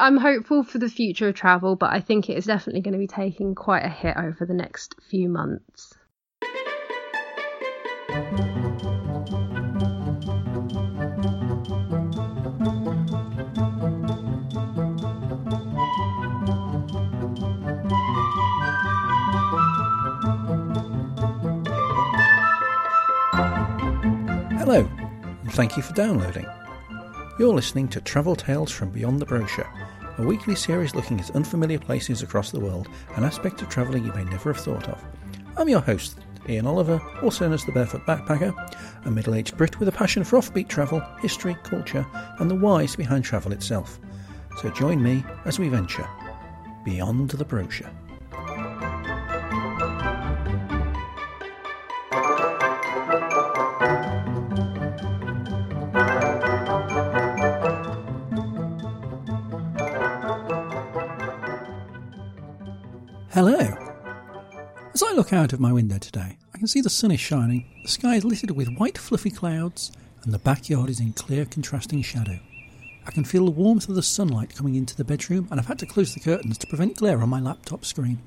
I'm hopeful for the future of travel, but I think it is definitely going to be taking quite a hit over the next few months. Hello, and thank you for downloading. You're listening to Travel Tales from Beyond the Brochure, a weekly series looking at unfamiliar places across the world, an aspect of travelling you may never have thought of. I'm your host, Ian Oliver, also known as the Barefoot Backpacker, a middle aged Brit with a passion for offbeat travel, history, culture, and the whys behind travel itself. So join me as we venture beyond the brochure. Look out of my window today, I can see the sun is shining, the sky is littered with white fluffy clouds, and the backyard is in clear contrasting shadow. I can feel the warmth of the sunlight coming into the bedroom, and I've had to close the curtains to prevent glare on my laptop screen.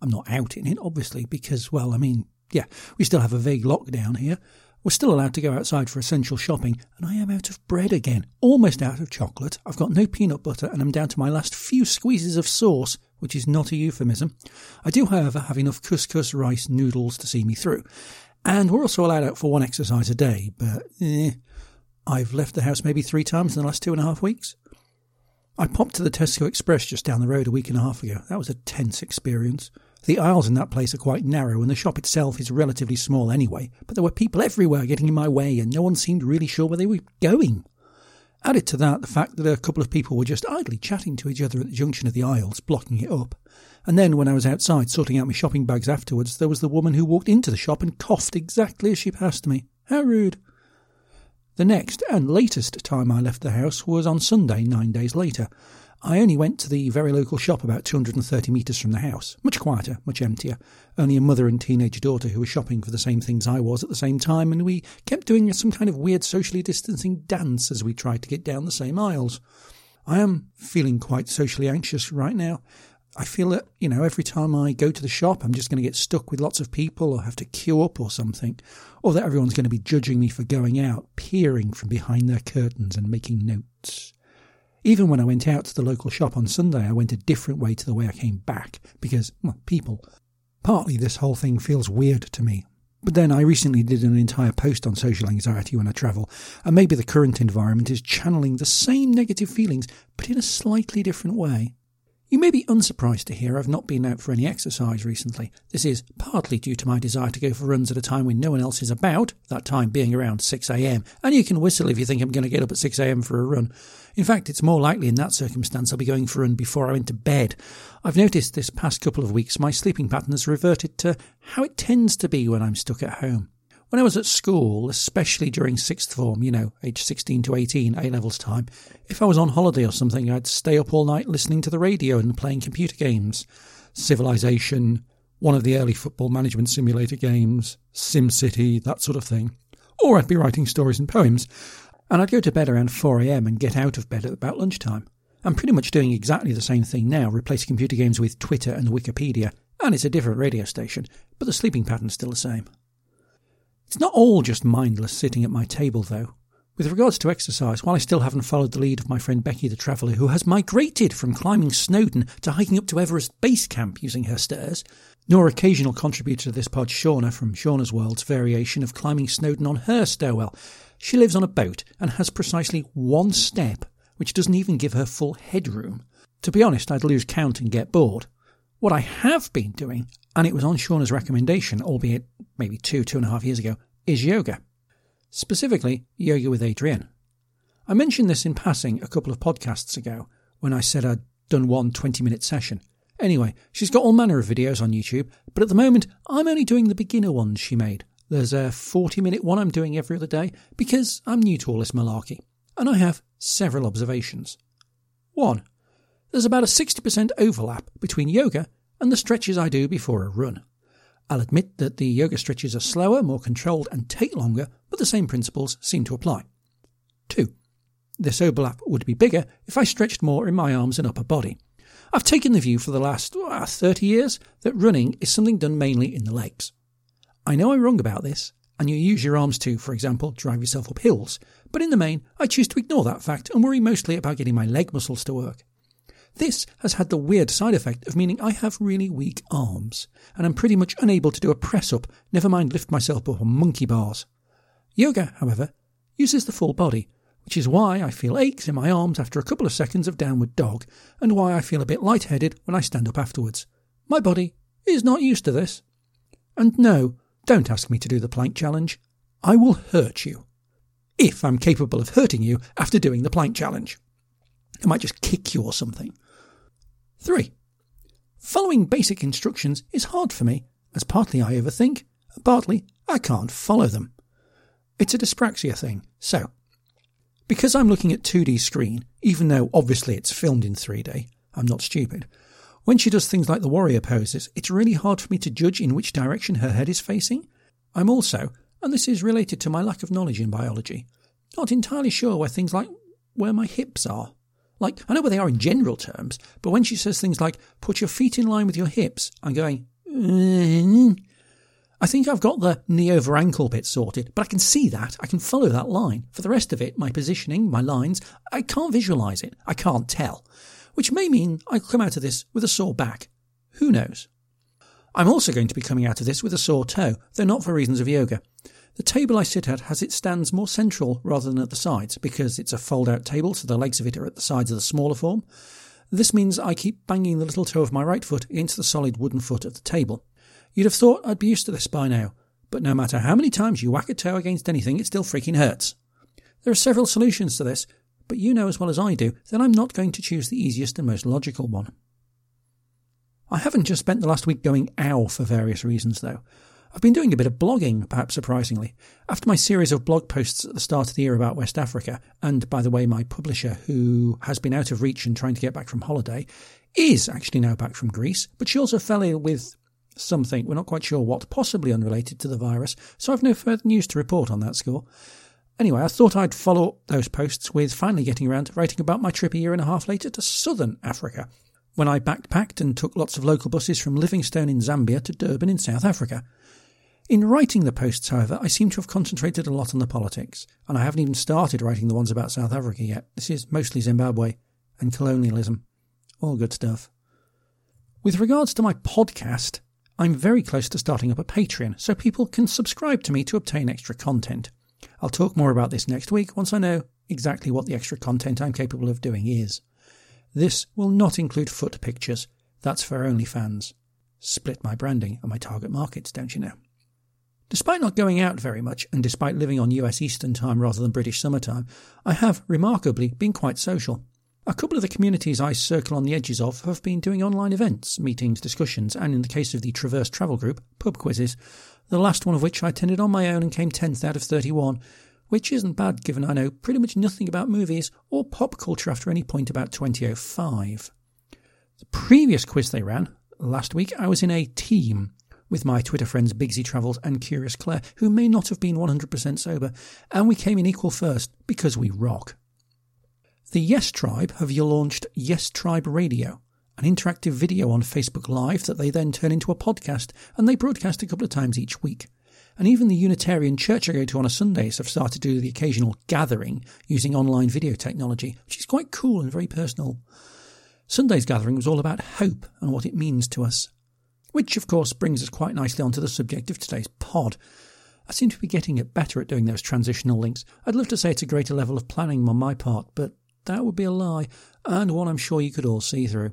I'm not out in it, obviously, because, well, I mean, yeah, we still have a vague lockdown here. We're still allowed to go outside for essential shopping, and I am out of bread again, almost out of chocolate. I've got no peanut butter, and I'm down to my last few squeezes of sauce, which is not a euphemism. I do, however, have enough couscous rice noodles to see me through. And we're also allowed out for one exercise a day, but eh, I've left the house maybe three times in the last two and a half weeks. I popped to the Tesco Express just down the road a week and a half ago. That was a tense experience. The aisles in that place are quite narrow, and the shop itself is relatively small anyway, but there were people everywhere getting in my way, and no one seemed really sure where they were going. Added to that, the fact that a couple of people were just idly chatting to each other at the junction of the aisles, blocking it up. And then, when I was outside sorting out my shopping bags afterwards, there was the woman who walked into the shop and coughed exactly as she passed me. How rude. The next and latest time I left the house was on Sunday, nine days later. I only went to the very local shop about 230 metres from the house. Much quieter, much emptier. Only a mother and teenage daughter who were shopping for the same things I was at the same time, and we kept doing some kind of weird socially distancing dance as we tried to get down the same aisles. I am feeling quite socially anxious right now. I feel that, you know, every time I go to the shop, I'm just going to get stuck with lots of people or have to queue up or something, or that everyone's going to be judging me for going out, peering from behind their curtains and making notes. Even when I went out to the local shop on Sunday, I went a different way to the way I came back because, well, people. Partly this whole thing feels weird to me. But then I recently did an entire post on social anxiety when I travel, and maybe the current environment is channeling the same negative feelings, but in a slightly different way. You may be unsurprised to hear I've not been out for any exercise recently. This is partly due to my desire to go for runs at a time when no one else is about, that time being around 6am, and you can whistle if you think I'm going to get up at 6am for a run. In fact, it's more likely in that circumstance I'll be going for a run before I went to bed. I've noticed this past couple of weeks my sleeping pattern has reverted to how it tends to be when I'm stuck at home. When I was at school, especially during sixth form, you know, age 16 to 18, A levels time, if I was on holiday or something, I'd stay up all night listening to the radio and playing computer games. Civilization, one of the early football management simulator games, SimCity, that sort of thing. Or I'd be writing stories and poems, and I'd go to bed around 4am and get out of bed at about lunchtime. I'm pretty much doing exactly the same thing now, replacing computer games with Twitter and Wikipedia, and it's a different radio station, but the sleeping pattern's still the same. It's not all just mindless sitting at my table, though. With regards to exercise, while I still haven't followed the lead of my friend Becky the Traveller, who has migrated from climbing Snowdon to hiking up to Everest Base Camp using her stairs, nor occasional contributor to this pod, Shauna from Shauna's World's variation of climbing Snowdon on her stairwell, she lives on a boat and has precisely one step, which doesn't even give her full headroom. To be honest, I'd lose count and get bored. What I have been doing, and it was on Shauna's recommendation, albeit maybe two, two and a half years ago, is yoga. Specifically, yoga with Adriene. I mentioned this in passing a couple of podcasts ago when I said I'd done one 20 minute session. Anyway, she's got all manner of videos on YouTube, but at the moment I'm only doing the beginner ones she made. There's a 40 minute one I'm doing every other day because I'm new to all this malarkey, and I have several observations. 1. There's about a 60% overlap between yoga and the stretches I do before a run. I'll admit that the yoga stretches are slower, more controlled, and take longer, but the same principles seem to apply. 2. This overlap would be bigger if I stretched more in my arms and upper body. I've taken the view for the last uh, 30 years that running is something done mainly in the legs. I know I'm wrong about this, and you use your arms to, for example, drive yourself up hills, but in the main, I choose to ignore that fact and worry mostly about getting my leg muscles to work. This has had the weird side effect of meaning I have really weak arms, and I'm pretty much unable to do a press up, never mind lift myself up on monkey bars. Yoga, however, uses the full body, which is why I feel aches in my arms after a couple of seconds of downward dog, and why I feel a bit lightheaded when I stand up afterwards. My body is not used to this. And no, don't ask me to do the plank challenge. I will hurt you. If I'm capable of hurting you after doing the plank challenge. I might just kick you or something. 3. Following basic instructions is hard for me, as partly I overthink, and partly I can't follow them. It's a dyspraxia thing, so because I'm looking at 2D screen, even though obviously it's filmed in 3D, I'm not stupid. When she does things like the warrior poses, it's really hard for me to judge in which direction her head is facing. I'm also, and this is related to my lack of knowledge in biology, not entirely sure where things like where my hips are. Like, I know where they are in general terms, but when she says things like, put your feet in line with your hips, I'm going, mm, I think I've got the knee over ankle bit sorted, but I can see that. I can follow that line. For the rest of it, my positioning, my lines, I can't visualize it. I can't tell. Which may mean I'll come out of this with a sore back. Who knows? I'm also going to be coming out of this with a sore toe, though not for reasons of yoga. The table I sit at has its stands more central rather than at the sides, because it's a fold out table, so the legs of it are at the sides of the smaller form. This means I keep banging the little toe of my right foot into the solid wooden foot of the table. You'd have thought I'd be used to this by now, but no matter how many times you whack a toe against anything, it still freaking hurts. There are several solutions to this, but you know as well as I do that I'm not going to choose the easiest and most logical one. I haven't just spent the last week going ow for various reasons, though. I've been doing a bit of blogging, perhaps surprisingly. After my series of blog posts at the start of the year about West Africa, and by the way, my publisher, who has been out of reach and trying to get back from holiday, is actually now back from Greece, but she also fell ill with something, we're not quite sure what, possibly unrelated to the virus, so I've no further news to report on that score. Anyway, I thought I'd follow up those posts with finally getting around to writing about my trip a year and a half later to southern Africa, when I backpacked and took lots of local buses from Livingstone in Zambia to Durban in South Africa. In writing the posts, however, I seem to have concentrated a lot on the politics, and I haven't even started writing the ones about South Africa yet. This is mostly Zimbabwe and colonialism. All good stuff. With regards to my podcast, I'm very close to starting up a Patreon so people can subscribe to me to obtain extra content. I'll talk more about this next week once I know exactly what the extra content I'm capable of doing is. This will not include foot pictures, that's for OnlyFans. Split my branding and my target markets, don't you know? Despite not going out very much, and despite living on US Eastern Time rather than British summertime, I have, remarkably, been quite social. A couple of the communities I circle on the edges of have been doing online events, meetings, discussions, and in the case of the Traverse Travel Group, pub quizzes, the last one of which I attended on my own and came 10th out of 31, which isn't bad given I know pretty much nothing about movies or pop culture after any point about 2005. The previous quiz they ran, last week, I was in a team with my Twitter friends Bigsy Travels and Curious Claire, who may not have been 100% sober, and we came in equal first because we rock. The Yes Tribe have launched Yes Tribe Radio, an interactive video on Facebook Live that they then turn into a podcast, and they broadcast a couple of times each week. And even the Unitarian church I go to on a Sundays have started to do the occasional gathering using online video technology, which is quite cool and very personal. Sunday's gathering was all about hope and what it means to us. Which, of course, brings us quite nicely onto the subject of today's pod. I seem to be getting it better at doing those transitional links. I'd love to say it's a greater level of planning on my part, but that would be a lie, and one I'm sure you could all see through.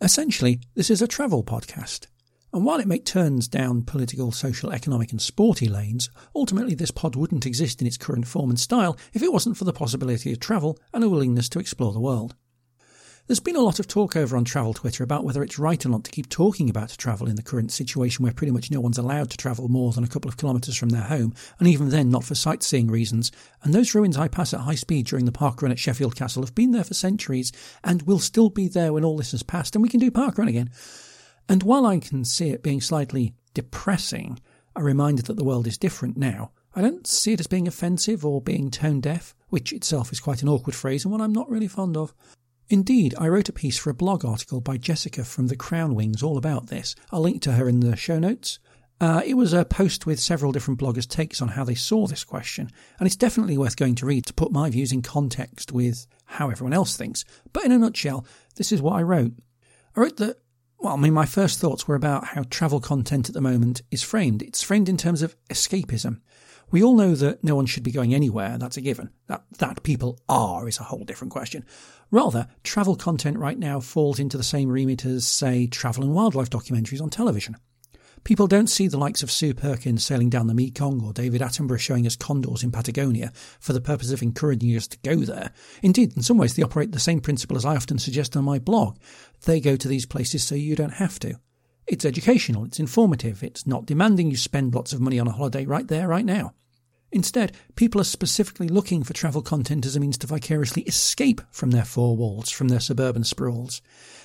Essentially, this is a travel podcast. And while it may turns down political, social, economic, and sporty lanes, ultimately this pod wouldn't exist in its current form and style if it wasn't for the possibility of travel and a willingness to explore the world. There's been a lot of talk over on travel Twitter about whether it's right or not to keep talking about travel in the current situation where pretty much no one's allowed to travel more than a couple of kilometres from their home, and even then not for sightseeing reasons. And those ruins I pass at high speed during the park run at Sheffield Castle have been there for centuries and will still be there when all this has passed and we can do park run again. And while I can see it being slightly depressing, a reminder that the world is different now, I don't see it as being offensive or being tone deaf which itself is quite an awkward phrase and one I'm not really fond of. Indeed, I wrote a piece for a blog article by Jessica from the Crown Wings all about this. I'll link to her in the show notes. Uh, it was a post with several different bloggers' takes on how they saw this question, and it's definitely worth going to read to put my views in context with how everyone else thinks. But in a nutshell, this is what I wrote. I wrote that, well, I mean, my first thoughts were about how travel content at the moment is framed. It's framed in terms of escapism. We all know that no one should be going anywhere, that's a given. That, that people are is a whole different question. Rather, travel content right now falls into the same remit as, say, travel and wildlife documentaries on television. People don't see the likes of Sue Perkins sailing down the Mekong or David Attenborough showing us condors in Patagonia for the purpose of encouraging us to go there. Indeed, in some ways, they operate the same principle as I often suggest on my blog. They go to these places so you don't have to. It's educational, it's informative, it's not demanding you spend lots of money on a holiday right there, right now. Instead, people are specifically looking for travel content as a means to vicariously escape from their four walls, from their suburban sprawls.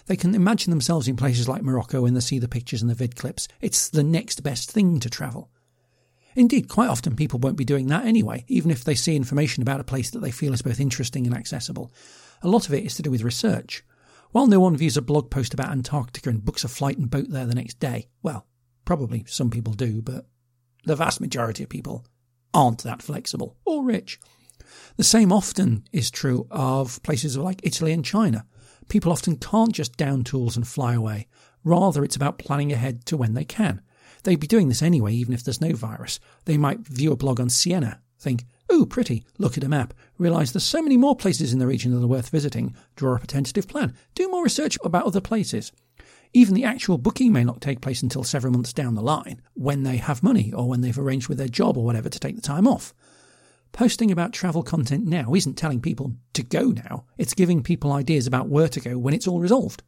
They can imagine themselves in places like Morocco when they see the pictures and the vid clips. It's the next best thing to travel. Indeed, quite often people won't be doing that anyway, even if they see information about a place that they feel is both interesting and accessible. A lot of it is to do with research. While no one views a blog post about Antarctica and books a flight and boat there the next day, well, probably some people do, but the vast majority of people aren't that flexible or rich. The same often is true of places like Italy and China. People often can't just down tools and fly away. Rather, it's about planning ahead to when they can. They'd be doing this anyway, even if there's no virus. They might view a blog on Siena, think, ooh, pretty, look at a map, realise there's so many more places in the region that are worth visiting, draw up a tentative plan, do more research about other places. Even the actual booking may not take place until several months down the line, when they have money or when they've arranged with their job or whatever to take the time off. Posting about travel content now isn't telling people to go now, it's giving people ideas about where to go when it's all resolved.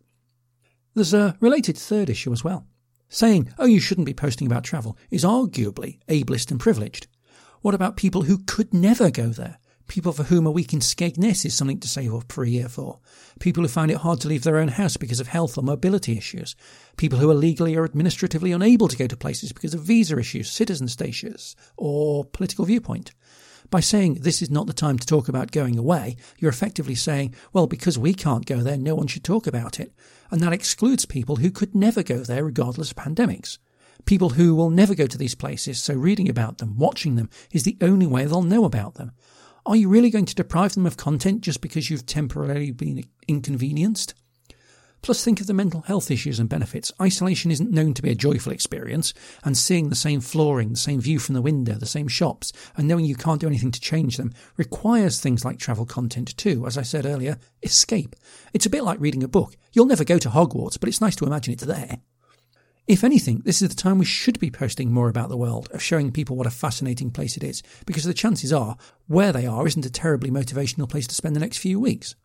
There's a related third issue as well. Saying, oh, you shouldn't be posting about travel is arguably ableist and privileged. What about people who could never go there? People for whom a week in Skegness is something to save up for a year for. People who find it hard to leave their own house because of health or mobility issues. People who are legally or administratively unable to go to places because of visa issues, citizen status, or political viewpoint. By saying this is not the time to talk about going away, you're effectively saying, well, because we can't go there, no one should talk about it. And that excludes people who could never go there regardless of pandemics. People who will never go to these places, so reading about them, watching them, is the only way they'll know about them. Are you really going to deprive them of content just because you've temporarily been inconvenienced? Plus, think of the mental health issues and benefits. Isolation isn't known to be a joyful experience, and seeing the same flooring, the same view from the window, the same shops, and knowing you can't do anything to change them requires things like travel content too. As I said earlier, escape. It's a bit like reading a book. You'll never go to Hogwarts, but it's nice to imagine it's there. If anything, this is the time we should be posting more about the world, of showing people what a fascinating place it is, because the chances are, where they are isn't a terribly motivational place to spend the next few weeks.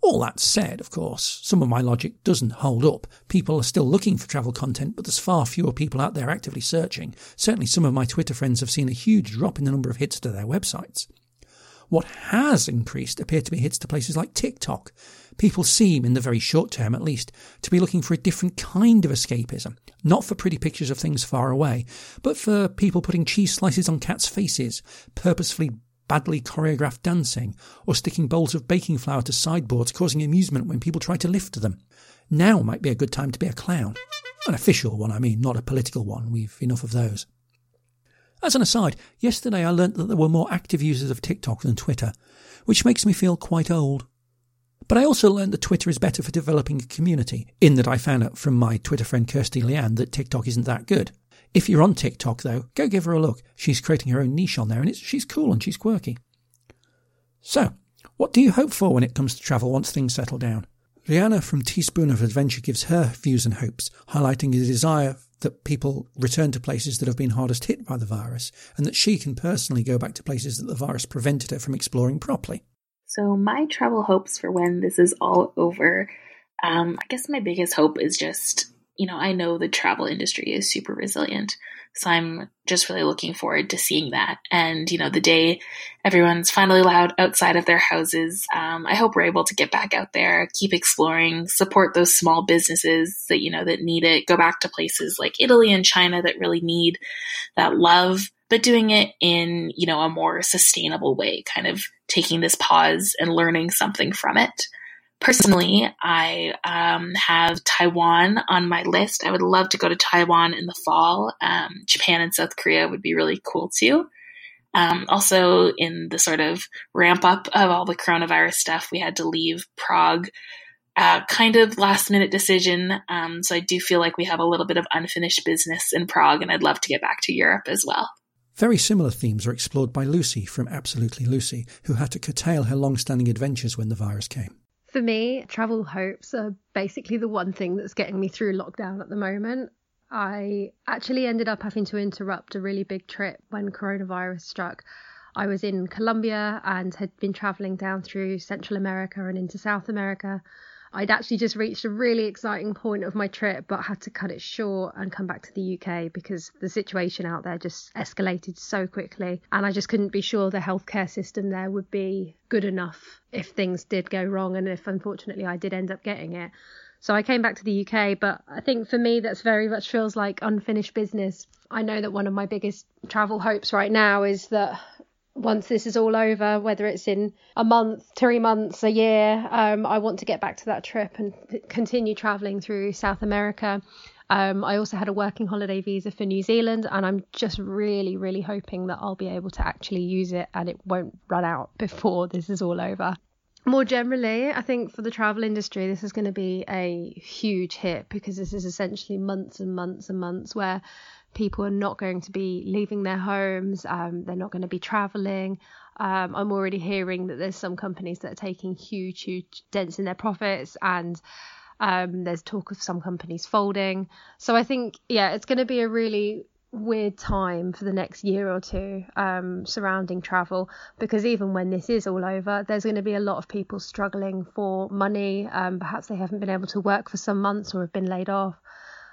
All that said, of course, some of my logic doesn't hold up. People are still looking for travel content, but there's far fewer people out there actively searching. Certainly some of my Twitter friends have seen a huge drop in the number of hits to their websites. What has increased appear to be hits to places like TikTok. People seem, in the very short term at least, to be looking for a different kind of escapism. Not for pretty pictures of things far away, but for people putting cheese slices on cats' faces, purposefully badly choreographed dancing, or sticking bowls of baking flour to sideboards causing amusement when people try to lift them. Now might be a good time to be a clown. An official one, I mean, not a political one. We've enough of those. As an aside, yesterday I learnt that there were more active users of TikTok than Twitter, which makes me feel quite old. But I also learned that Twitter is better for developing a community, in that I found out from my Twitter friend Kirsty Leanne that TikTok isn't that good. If you're on TikTok though, go give her a look. She's creating her own niche on there and she's cool and she's quirky. So, what do you hope for when it comes to travel once things settle down? Riana from Teaspoon of Adventure gives her views and hopes, highlighting a desire that people return to places that have been hardest hit by the virus, and that she can personally go back to places that the virus prevented her from exploring properly. So, my travel hopes for when this is all over, um, I guess my biggest hope is just, you know, I know the travel industry is super resilient. So I'm just really looking forward to seeing that. And, you know, the day everyone's finally allowed outside of their houses, um, I hope we're able to get back out there, keep exploring, support those small businesses that, you know, that need it, go back to places like Italy and China that really need that love but doing it in, you know, a more sustainable way, kind of taking this pause and learning something from it. Personally, I um, have Taiwan on my list. I would love to go to Taiwan in the fall. Um, Japan and South Korea would be really cool too. Um, also, in the sort of ramp up of all the coronavirus stuff, we had to leave Prague. Uh, kind of last minute decision. Um, so I do feel like we have a little bit of unfinished business in Prague, and I'd love to get back to Europe as well. Very similar themes are explored by Lucy from Absolutely Lucy, who had to curtail her long standing adventures when the virus came. For me, travel hopes are basically the one thing that's getting me through lockdown at the moment. I actually ended up having to interrupt a really big trip when coronavirus struck. I was in Colombia and had been traveling down through Central America and into South America. I'd actually just reached a really exciting point of my trip, but had to cut it short and come back to the UK because the situation out there just escalated so quickly. And I just couldn't be sure the healthcare system there would be good enough if things did go wrong and if unfortunately I did end up getting it. So I came back to the UK, but I think for me, that's very much feels like unfinished business. I know that one of my biggest travel hopes right now is that once this is all over, whether it's in a month, three months, a year, um, I want to get back to that trip and continue traveling through South America. Um, I also had a working holiday visa for New Zealand, and I'm just really, really hoping that I'll be able to actually use it and it won't run out before this is all over more generally, I think for the travel industry, this is going to be a huge hit because this is essentially months and months and months where people are not going to be leaving their homes, um, they're not going to be traveling. Um, I'm already hearing that there's some companies that are taking huge, huge dents in their profits, and um, there's talk of some companies folding. So I think, yeah, it's going to be a really weird time for the next year or two um, surrounding travel because even when this is all over, there's going to be a lot of people struggling for money. Um, perhaps they haven't been able to work for some months or have been laid off.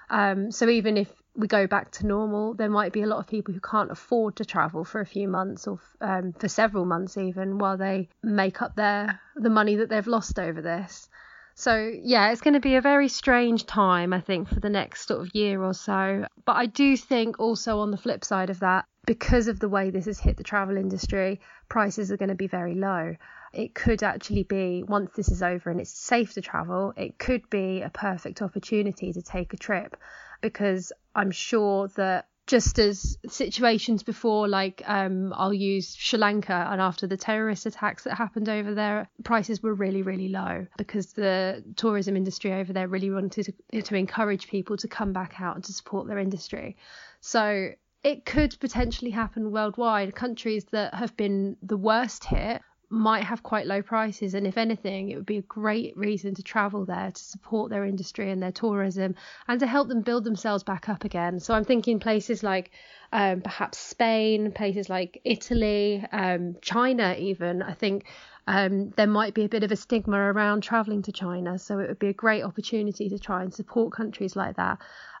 Um, so even if we go back to normal, there might be a lot of people who can't afford to travel for a few months or um, for several months even while they make up their the money that they've lost over this. So, yeah, it's going to be a very strange time, I think, for the next sort of year or so. But I do think also on the flip side of that, because of the way this has hit the travel industry, prices are going to be very low. It could actually be, once this is over and it's safe to travel, it could be a perfect opportunity to take a trip because I'm sure that just as situations before, like um, I'll use Sri Lanka, and after the terrorist attacks that happened over there, prices were really, really low because the tourism industry over there really wanted to, to encourage people to come back out and to support their industry. So it could potentially happen worldwide. Countries that have been the worst hit might have quite low prices and if anything it would be a great reason to travel there to support their industry and their tourism and to help them build themselves back up again. So i'm thinking places like um, perhaps spain places like italy um, china even. I think um, there might be a bit of a stigma around traveling to china so it would be a great opportunity to try and support countries like that.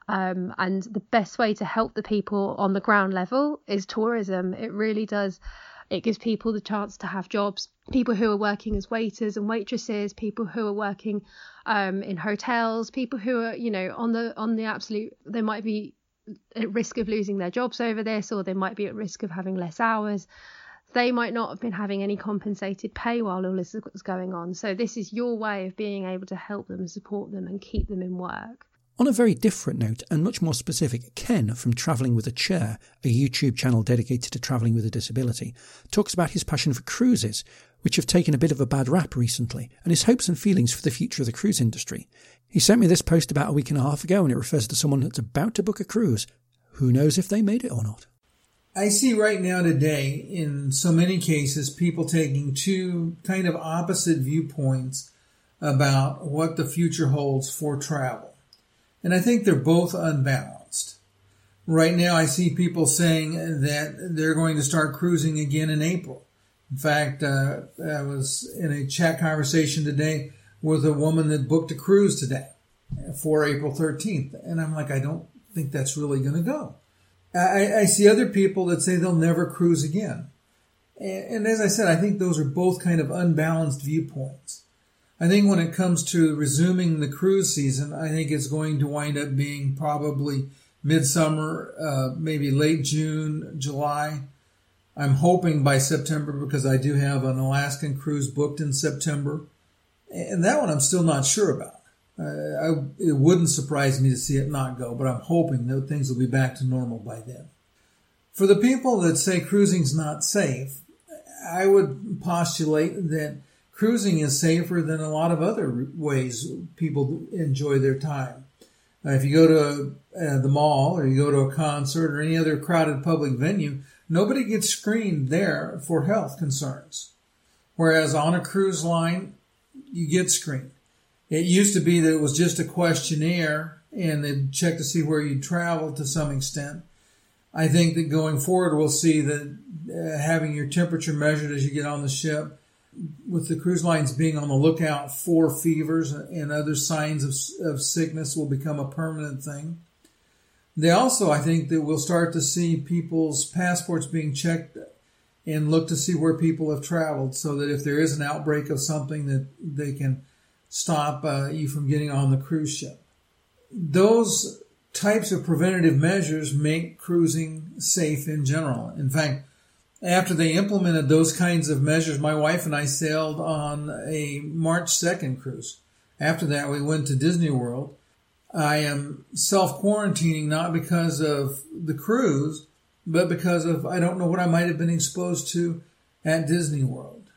Um, and the best way to help the people on the ground level is tourism. It really does it gives people the chance to have jobs. People who are working as waiters and waitresses, people who are working um, in hotels, people who are, you know, on the on the absolute, they might be at risk of losing their jobs over this, or they might be at risk of having less hours. They might not have been having any compensated pay while all this was going on. So this is your way of being able to help them, support them, and keep them in work. On a very different note and much more specific, Ken from Travelling with a Chair, a YouTube channel dedicated to travelling with a disability, talks about his passion for cruises, which have taken a bit of a bad rap recently, and his hopes and feelings for the future of the cruise industry. He sent me this post about a week and a half ago, and it refers to someone that's about to book a cruise. Who knows if they made it or not? I see right now today, in so many cases, people taking two kind of opposite viewpoints about what the future holds for travel. And I think they're both unbalanced. Right now, I see people saying that they're going to start cruising again in April. In fact, uh, I was in a chat conversation today with a woman that booked a cruise today for April 13th. And I'm like, I don't think that's really going to go. I, I, see other people that say they'll never cruise again. And, and as I said, I think those are both kind of unbalanced viewpoints. I think when it comes to resuming the cruise season, I think it's going to wind up being probably midsummer, uh, maybe late June, July. I'm hoping by September because I do have an Alaskan cruise booked in September. And that one I'm still not sure about. Uh, I, it wouldn't surprise me to see it not go, but I'm hoping that things will be back to normal by then. For the people that say cruising's not safe, I would postulate that cruising is safer than a lot of other ways people enjoy their time. Uh, if you go to uh, the mall or you go to a concert or any other crowded public venue, nobody gets screened there for health concerns. Whereas on a cruise line, you get screened. It used to be that it was just a questionnaire and they'd check to see where you traveled to some extent. I think that going forward, we'll see that uh, having your temperature measured as you get on the ship, with the cruise lines being on the lookout for fevers and other signs of, of sickness, will become a permanent thing. They also, I think, that we'll start to see people's passports being checked and look to see where people have traveled, so that if there is an outbreak of something, that they can stop uh, you from getting on the cruise ship. Those types of preventative measures make cruising safe in general. In fact, after they implemented those kinds of measures, my wife and I sailed on a March 2nd cruise. After that, we went to Disney World. I am self quarantining not because of the cruise, but because of I don't know what I might have been exposed to at Disney World.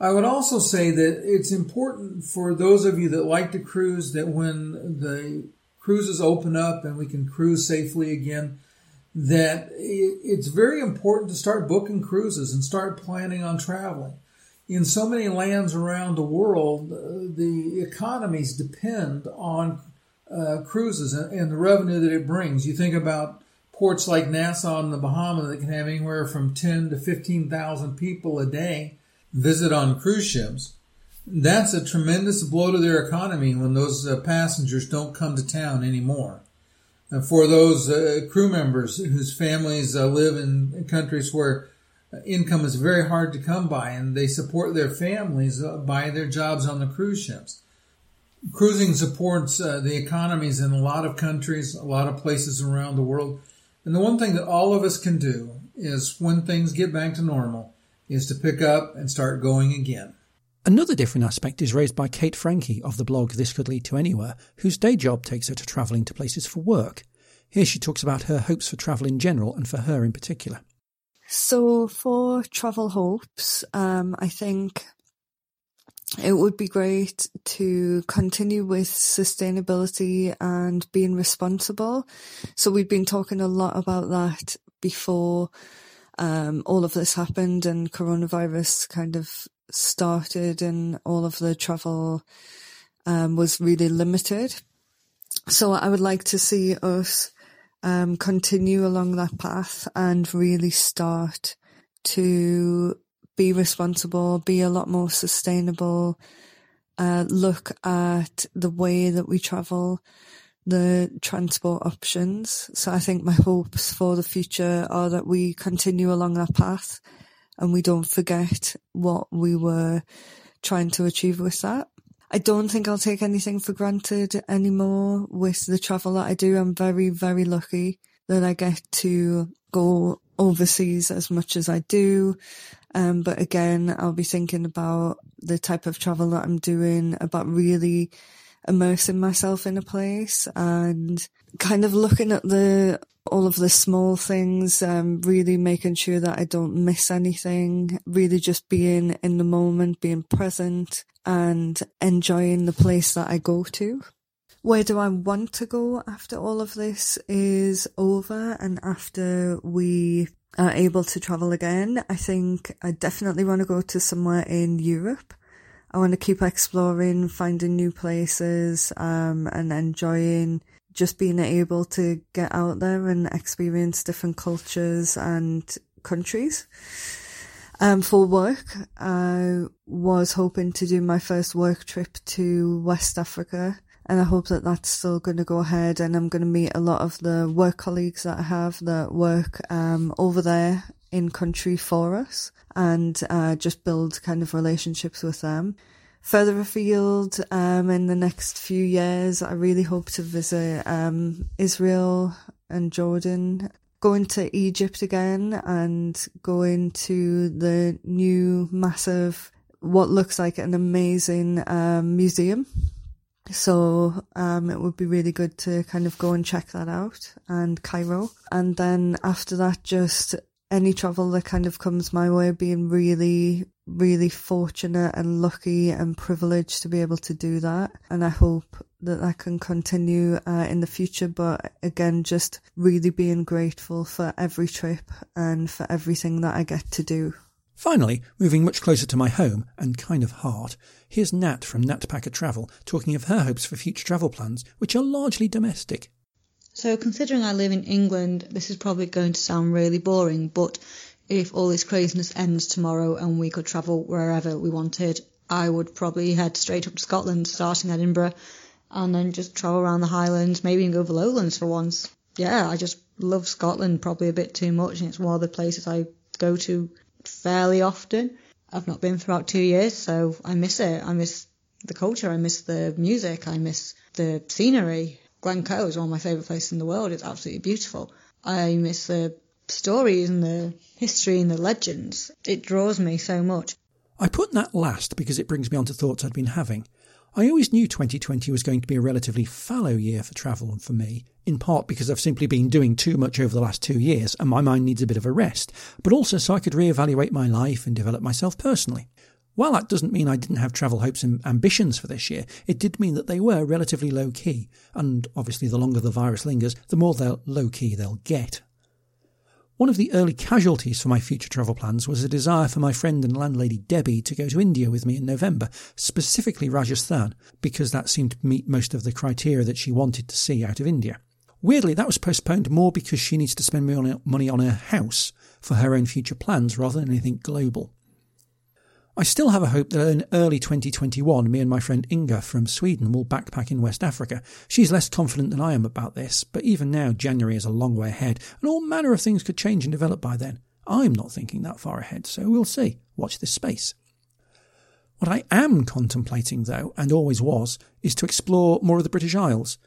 I would also say that it's important for those of you that like to cruise that when the cruises open up and we can cruise safely again, that it's very important to start booking cruises and start planning on traveling. In so many lands around the world, uh, the economies depend on uh, cruises and, and, the revenue that it brings. You think about ports like Nassau in the Bahamas that can have anywhere from 10 to 15,000 people a day visit on cruise ships. That's a tremendous blow to their economy when those uh, passengers don't come to town anymore for those uh, crew members whose families uh, live in countries where income is very hard to come by and they support their families uh, by their jobs on the cruise ships. Cruising supports uh, the economies in a lot of countries, a lot of places around the world. And the one thing that all of us can do is when things get back to normal is to pick up and start going again. Another different aspect is raised by Kate Franke of the blog This Could Lead to Anywhere, whose day job takes her to travelling to places for work. Here she talks about her hopes for travel in general and for her in particular. So, for travel hopes, um, I think it would be great to continue with sustainability and being responsible. So, we've been talking a lot about that before um, all of this happened and coronavirus kind of started and all of the travel um, was really limited. So I would like to see us um, continue along that path and really start to be responsible, be a lot more sustainable, uh, look at the way that we travel, the transport options. So I think my hopes for the future are that we continue along that path and we don't forget what we were trying to achieve with that. I don't think I'll take anything for granted anymore with the travel that I do. I'm very, very lucky that I get to go overseas as much as I do. Um, but again, I'll be thinking about the type of travel that I'm doing, about really immersing myself in a place and kind of looking at the all of the small things, um, really making sure that I don't miss anything, really just being in the moment, being present and enjoying the place that I go to. Where do I want to go after all of this is over and after we are able to travel again? I think I definitely want to go to somewhere in Europe. I want to keep exploring, finding new places, um, and enjoying just being able to get out there and experience different cultures and countries. Um, for work, I was hoping to do my first work trip to West Africa and I hope that that's still going to go ahead and I'm going to meet a lot of the work colleagues that I have that work um, over there in country for us and uh, just build kind of relationships with them further afield um, in the next few years. I really hope to visit um, Israel and Jordan. Going to Egypt again and going to the new massive, what looks like an amazing um, museum. So um, it would be really good to kind of go and check that out and Cairo. And then after that, just any travel that kind of comes my way, being really, really fortunate and lucky and privileged to be able to do that. And I hope that that can continue uh, in the future. But again, just really being grateful for every trip and for everything that I get to do. Finally, moving much closer to my home and kind of heart, here's Nat from Nat Packer Travel talking of her hopes for future travel plans, which are largely domestic. So, considering I live in England, this is probably going to sound really boring, but if all this craziness ends tomorrow and we could travel wherever we wanted, I would probably head straight up to Scotland, starting Edinburgh, and then just travel around the Highlands, maybe even go the Lowlands for once. Yeah, I just love Scotland probably a bit too much, and it's one of the places I go to fairly often. I've not been for about two years, so I miss it. I miss the culture, I miss the music, I miss the scenery. Glencoe is one of my favourite places in the world. It's absolutely beautiful. I miss the stories and the history and the legends. It draws me so much. I put that last because it brings me on to thoughts I'd been having. I always knew 2020 was going to be a relatively fallow year for travel and for me, in part because I've simply been doing too much over the last two years and my mind needs a bit of a rest, but also so I could re-evaluate my life and develop myself personally. While that doesn't mean I didn't have travel hopes and ambitions for this year, it did mean that they were relatively low key, and obviously the longer the virus lingers, the more low key they'll get. One of the early casualties for my future travel plans was a desire for my friend and landlady Debbie to go to India with me in November, specifically Rajasthan, because that seemed to meet most of the criteria that she wanted to see out of India. Weirdly, that was postponed more because she needs to spend money on her house for her own future plans rather than anything global. I still have a hope that in early 2021, me and my friend Inga from Sweden will backpack in West Africa. She's less confident than I am about this, but even now, January is a long way ahead, and all manner of things could change and develop by then. I'm not thinking that far ahead, so we'll see. Watch this space. What I am contemplating, though, and always was, is to explore more of the British Isles.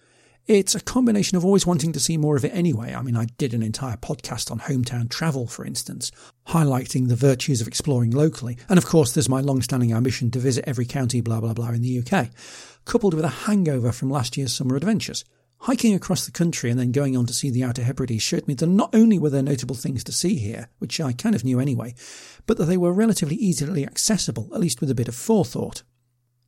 It's a combination of always wanting to see more of it anyway. I mean, I did an entire podcast on hometown travel, for instance, highlighting the virtues of exploring locally. And of course, there's my long standing ambition to visit every county, blah, blah, blah, in the UK, coupled with a hangover from last year's summer adventures. Hiking across the country and then going on to see the Outer Hebrides showed me that not only were there notable things to see here, which I kind of knew anyway, but that they were relatively easily accessible, at least with a bit of forethought.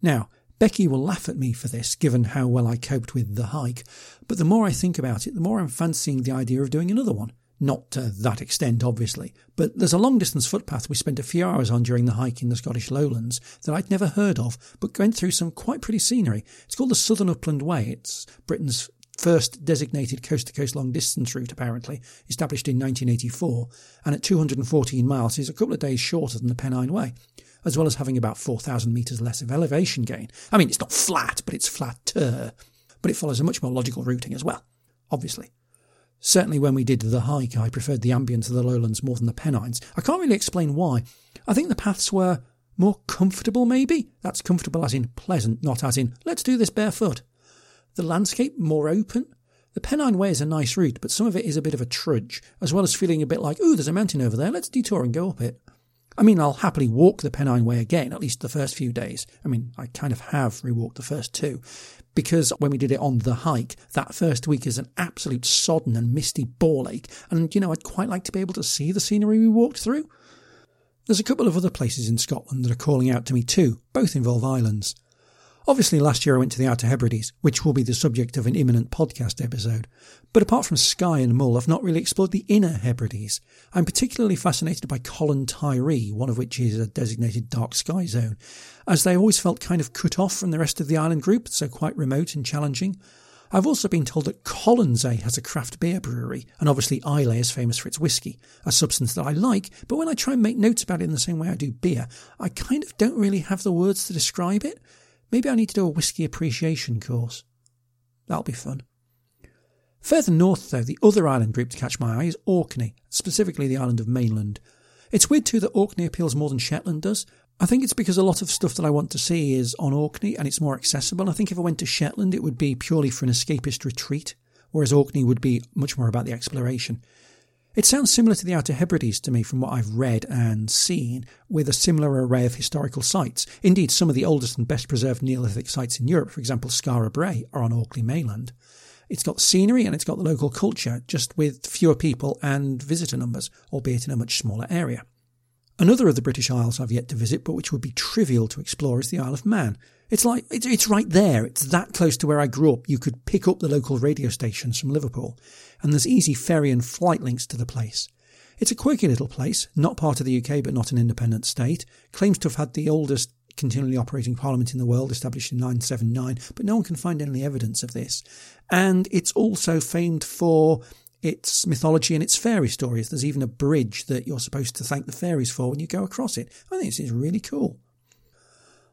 Now, Becky will laugh at me for this, given how well I coped with the hike, but the more I think about it, the more I'm fancying the idea of doing another one. Not to that extent, obviously, but there's a long distance footpath we spent a few hours on during the hike in the Scottish lowlands that I'd never heard of, but went through some quite pretty scenery. It's called the Southern Upland Way. It's Britain's first designated coast to coast long distance route, apparently, established in 1984, and at 214 miles is a couple of days shorter than the Pennine Way as well as having about 4,000 metres less of elevation gain. I mean, it's not flat, but it's flatter. But it follows a much more logical routing as well, obviously. Certainly, when we did the hike, I preferred the ambience of the lowlands more than the Pennines. I can't really explain why. I think the paths were more comfortable, maybe? That's comfortable as in pleasant, not as in let's do this barefoot. The landscape more open. The Pennine Way is a nice route, but some of it is a bit of a trudge, as well as feeling a bit like, ooh, there's a mountain over there, let's detour and go up it. I mean, I'll happily walk the Pennine Way again, at least the first few days. I mean, I kind of have rewalked the first two, because when we did it on the hike, that first week is an absolute sodden and misty ball ache, and you know, I'd quite like to be able to see the scenery we walked through. There's a couple of other places in Scotland that are calling out to me too, both involve islands. Obviously, last year I went to the Outer Hebrides, which will be the subject of an imminent podcast episode. But apart from Skye and Mull, I've not really explored the Inner Hebrides. I'm particularly fascinated by Coll and Tiree, one of which is a designated dark sky zone, as they always felt kind of cut off from the rest of the island group, so quite remote and challenging. I've also been told that Colonsay has a craft beer brewery, and obviously Islay is famous for its whiskey, a substance that I like, but when I try and make notes about it in the same way I do beer, I kind of don't really have the words to describe it. Maybe I need to do a whisky appreciation course. That'll be fun. Further north, though, the other island group to catch my eye is Orkney, specifically the island of Mainland. It's weird too that Orkney appeals more than Shetland does. I think it's because a lot of stuff that I want to see is on Orkney and it's more accessible. I think if I went to Shetland, it would be purely for an escapist retreat, whereas Orkney would be much more about the exploration. It sounds similar to the Outer Hebrides to me from what I've read and seen, with a similar array of historical sites. Indeed, some of the oldest and best preserved Neolithic sites in Europe, for example, Skara Brae, are on Orkney mainland. It's got scenery and it's got the local culture, just with fewer people and visitor numbers, albeit in a much smaller area. Another of the British Isles I've yet to visit, but which would be trivial to explore, is the Isle of Man. It's like, it's, it's right there. It's that close to where I grew up. You could pick up the local radio stations from Liverpool, and there's easy ferry and flight links to the place. It's a quirky little place, not part of the UK but not an independent state, claims to have had the oldest continually operating parliament in the world, established in 979, but no one can find any evidence of this. And it's also famed for its mythology and its fairy stories. There's even a bridge that you're supposed to thank the fairies for when you go across it. I think this is really cool.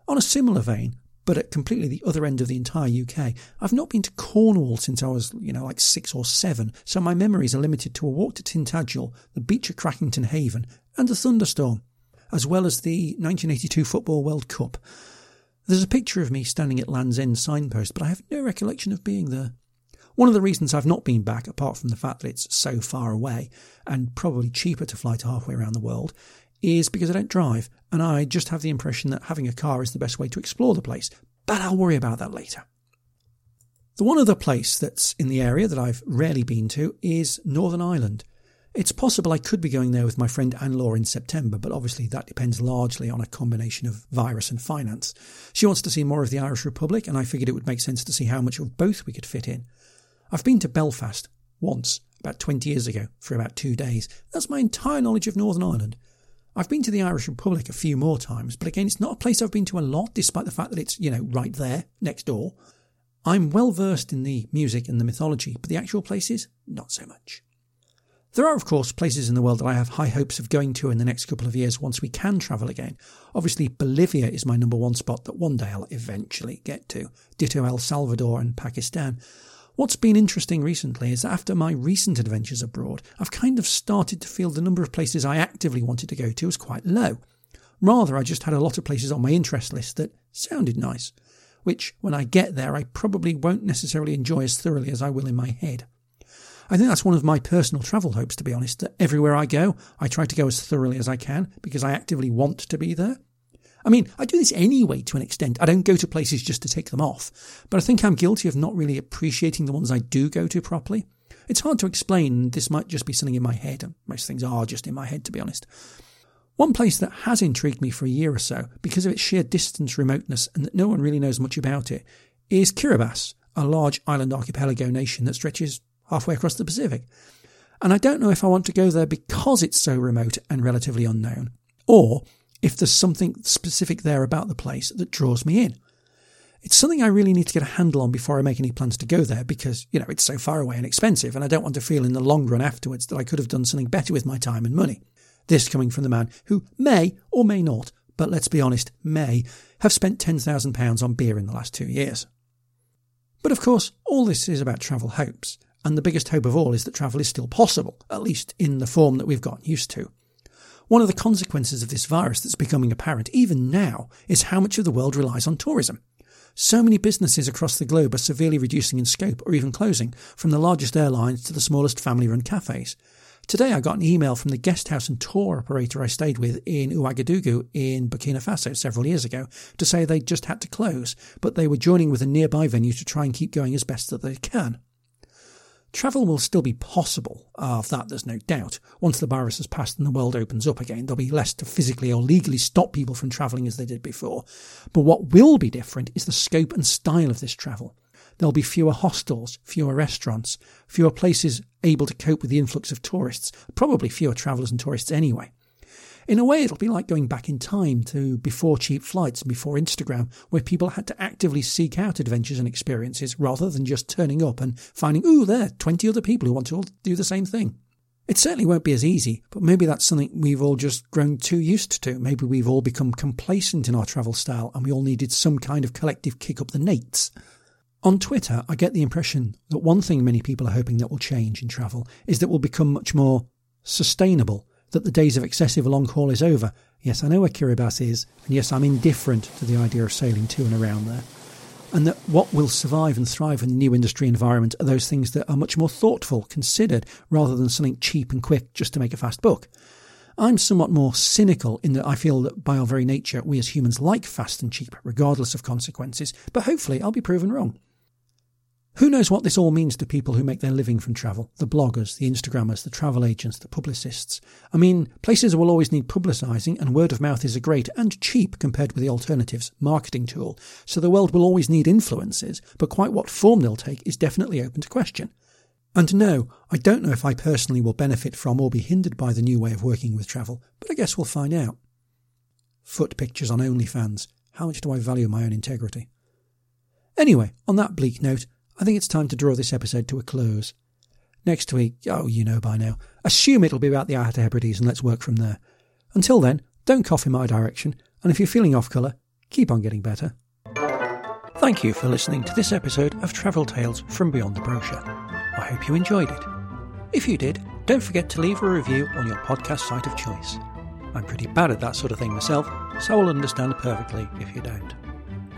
On a similar vein, but at completely the other end of the entire UK, I've not been to Cornwall since I was, you know, like six or seven, so my memories are limited to a walk to Tintagel, the beach at Crackington Haven, and a thunderstorm, as well as the 1982 Football World Cup. There's a picture of me standing at Land's End signpost, but I have no recollection of being there. One of the reasons I've not been back, apart from the fact that it's so far away and probably cheaper to fly to halfway around the world, is because I don't drive and I just have the impression that having a car is the best way to explore the place. But I'll worry about that later. The one other place that's in the area that I've rarely been to is Northern Ireland. It's possible I could be going there with my friend Anne Law in September, but obviously that depends largely on a combination of virus and finance. She wants to see more of the Irish Republic, and I figured it would make sense to see how much of both we could fit in. I've been to Belfast once, about 20 years ago, for about two days. That's my entire knowledge of Northern Ireland. I've been to the Irish Republic a few more times, but again, it's not a place I've been to a lot, despite the fact that it's, you know, right there, next door. I'm well versed in the music and the mythology, but the actual places, not so much. There are, of course, places in the world that I have high hopes of going to in the next couple of years once we can travel again. Obviously, Bolivia is my number one spot that one day I'll eventually get to. Ditto El Salvador and Pakistan. What's been interesting recently is that after my recent adventures abroad, I've kind of started to feel the number of places I actively wanted to go to was quite low. Rather, I just had a lot of places on my interest list that sounded nice, which, when I get there, I probably won't necessarily enjoy as thoroughly as I will in my head. I think that's one of my personal travel hopes, to be honest, that everywhere I go, I try to go as thoroughly as I can because I actively want to be there. I mean, I do this anyway to an extent. I don't go to places just to take them off, but I think I'm guilty of not really appreciating the ones I do go to properly. It's hard to explain. This might just be something in my head. Most things are just in my head, to be honest. One place that has intrigued me for a year or so, because of its sheer distance remoteness and that no one really knows much about it, is Kiribati, a large island archipelago nation that stretches halfway across the Pacific. And I don't know if I want to go there because it's so remote and relatively unknown, or if there's something specific there about the place that draws me in. It's something I really need to get a handle on before I make any plans to go there because, you know, it's so far away and expensive, and I don't want to feel in the long run afterwards that I could have done something better with my time and money. This coming from the man who may or may not, but let's be honest, may have spent £10,000 on beer in the last two years. But of course, all this is about travel hopes, and the biggest hope of all is that travel is still possible, at least in the form that we've gotten used to. One of the consequences of this virus that's becoming apparent even now is how much of the world relies on tourism. So many businesses across the globe are severely reducing in scope or even closing, from the largest airlines to the smallest family run cafes. Today I got an email from the guest house and tour operator I stayed with in Ouagadougou in Burkina Faso several years ago to say they'd just had to close, but they were joining with a nearby venue to try and keep going as best that they can. Travel will still be possible, of that there's no doubt. Once the virus has passed and the world opens up again, there'll be less to physically or legally stop people from travelling as they did before. But what will be different is the scope and style of this travel. There'll be fewer hostels, fewer restaurants, fewer places able to cope with the influx of tourists, probably fewer travellers and tourists anyway. In a way, it'll be like going back in time to before cheap flights and before Instagram, where people had to actively seek out adventures and experiences rather than just turning up and finding, ooh, there, are 20 other people who want to all do the same thing. It certainly won't be as easy, but maybe that's something we've all just grown too used to. Maybe we've all become complacent in our travel style and we all needed some kind of collective kick up the nates. On Twitter, I get the impression that one thing many people are hoping that will change in travel is that we'll become much more sustainable that the days of excessive long haul is over. Yes, I know where Kiribati is, and yes, I'm indifferent to the idea of sailing to and around there. and that what will survive and thrive in the new industry environment are those things that are much more thoughtful, considered, rather than something cheap and quick just to make a fast buck. I'm somewhat more cynical in that I feel that by our very nature, we as humans like fast and cheap, regardless of consequences, but hopefully I'll be proven wrong. Who knows what this all means to people who make their living from travel? The bloggers, the Instagrammers, the travel agents, the publicists. I mean, places will always need publicising, and word of mouth is a great and cheap compared with the alternatives marketing tool. So the world will always need influences, but quite what form they'll take is definitely open to question. And no, I don't know if I personally will benefit from or be hindered by the new way of working with travel, but I guess we'll find out. Foot pictures on OnlyFans. How much do I value my own integrity? Anyway, on that bleak note, I think it's time to draw this episode to a close. Next week, oh, you know by now, assume it'll be about the Outer Hebrides and let's work from there. Until then, don't cough in my direction, and if you're feeling off colour, keep on getting better. Thank you for listening to this episode of Travel Tales from Beyond the Brochure. I hope you enjoyed it. If you did, don't forget to leave a review on your podcast site of choice. I'm pretty bad at that sort of thing myself, so I'll understand perfectly if you don't.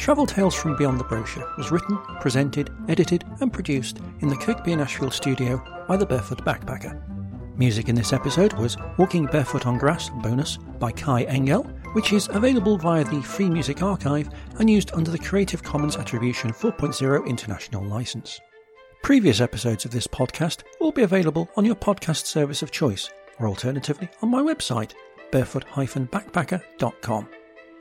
Travel Tales from Beyond the Brochure was written, presented, edited, and produced in the Kirkby-in-Ashfield studio by the Barefoot Backpacker. Music in this episode was Walking Barefoot on Grass bonus by Kai Engel, which is available via the Free Music Archive and used under the Creative Commons Attribution 4.0 International License. Previous episodes of this podcast will be available on your podcast service of choice, or alternatively on my website, barefoot-backpacker.com.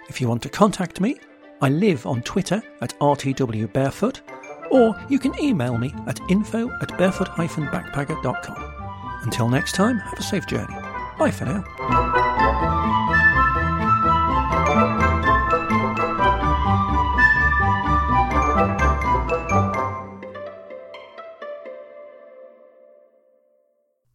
If you want to contact me, I live on Twitter at rtwbarefoot, or you can email me at info at barefoot-backpacker.com. Until next time, have a safe journey. Bye for now.